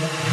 I'm